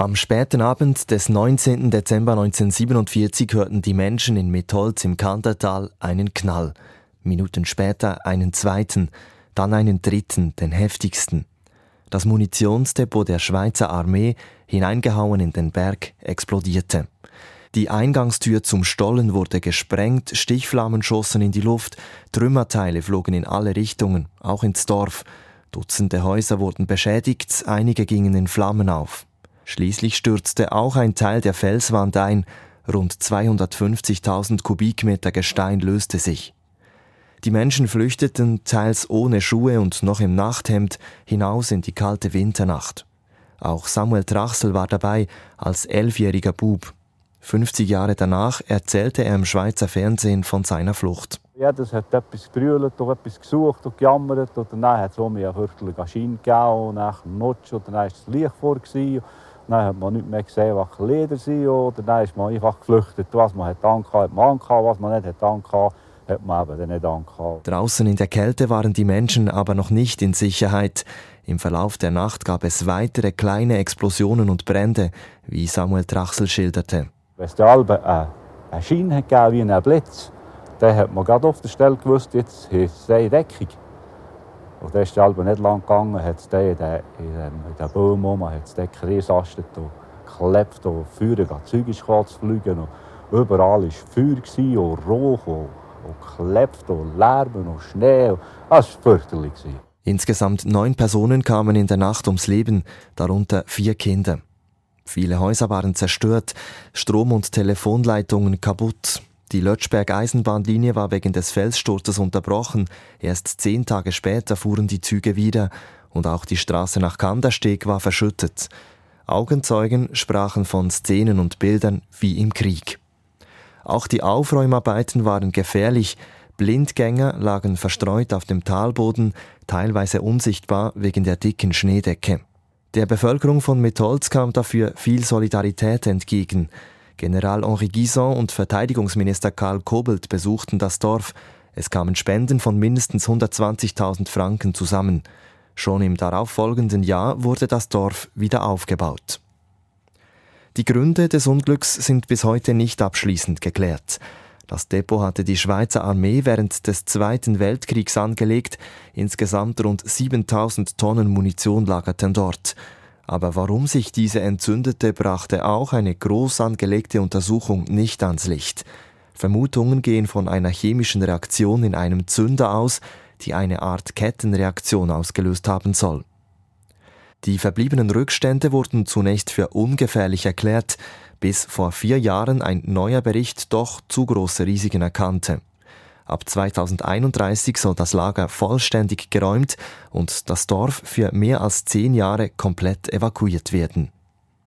Am späten Abend des 19. Dezember 1947 hörten die Menschen in Metholz im Kantertal einen Knall. Minuten später einen zweiten, dann einen dritten, den heftigsten. Das Munitionsdepot der Schweizer Armee, hineingehauen in den Berg, explodierte. Die Eingangstür zum Stollen wurde gesprengt, Stichflammen schossen in die Luft, Trümmerteile flogen in alle Richtungen, auch ins Dorf. Dutzende Häuser wurden beschädigt, einige gingen in Flammen auf. Schließlich stürzte auch ein Teil der Felswand ein, rund 250.000 Kubikmeter Gestein löste sich. Die Menschen flüchteten, teils ohne Schuhe und noch im Nachthemd, hinaus in die kalte Winternacht. Auch Samuel Trachsel war dabei als elfjähriger Bub. 50 Jahre danach erzählte er im Schweizer Fernsehen von seiner Flucht. Ja, das hat etwas gebrüllt und etwas gesucht und gejammert. Und dann hat es mich eine fürchterliche Schiene gegeben und dem Nutsch und dann war das Licht vor. Dann hat man nicht mehr gesehen, was Leder sind. Oder dann ist man einfach geflüchtet. Was man hat angehabt, hat man angehabt. Was man nicht hat angehabt, hat man eben nicht angehabt. Draußen in der Kälte waren die Menschen aber noch nicht in Sicherheit. Im Verlauf der Nacht gab es weitere kleine Explosionen und Brände, wie Samuel Trachsel schilderte. Wenn es da eine, eine Schiene hat wie ein Blitz, dann hat man gerade auf der Stelle gewusst, jetzt ist es eine Deckung. Und dann ist Albe nicht lang gegangen, hat es in den, in den Bäumen rum, hat es dort und geklebt und Feuer, Zeug ist fliegen. Und überall war Feuer und Rauch und, und geklebt und Lärm und Schnee. Das war fürchterlich. Insgesamt neun Personen kamen in der Nacht ums Leben, darunter vier Kinder. Viele Häuser waren zerstört, Strom- und Telefonleitungen kaputt. Die Lötschberg-Eisenbahnlinie war wegen des Felssturzes unterbrochen. Erst zehn Tage später fuhren die Züge wieder und auch die Straße nach Kandersteg war verschüttet. Augenzeugen sprachen von Szenen und Bildern wie im Krieg. Auch die Aufräumarbeiten waren gefährlich. Blindgänger lagen verstreut auf dem Talboden, teilweise unsichtbar wegen der dicken Schneedecke. Der Bevölkerung von Metholz kam dafür viel Solidarität entgegen. General Henri Guison und Verteidigungsminister Karl Kobelt besuchten das Dorf. Es kamen Spenden von mindestens 120.000 Franken zusammen. Schon im darauffolgenden Jahr wurde das Dorf wieder aufgebaut. Die Gründe des Unglücks sind bis heute nicht abschließend geklärt. Das Depot hatte die Schweizer Armee während des Zweiten Weltkriegs angelegt. Insgesamt rund 7000 Tonnen Munition lagerten dort. Aber warum sich diese entzündete, brachte auch eine groß angelegte Untersuchung nicht ans Licht. Vermutungen gehen von einer chemischen Reaktion in einem Zünder aus, die eine Art Kettenreaktion ausgelöst haben soll. Die verbliebenen Rückstände wurden zunächst für ungefährlich erklärt, bis vor vier Jahren ein neuer Bericht doch zu große Risiken erkannte. Ab 2031 soll das Lager vollständig geräumt und das Dorf für mehr als zehn Jahre komplett evakuiert werden.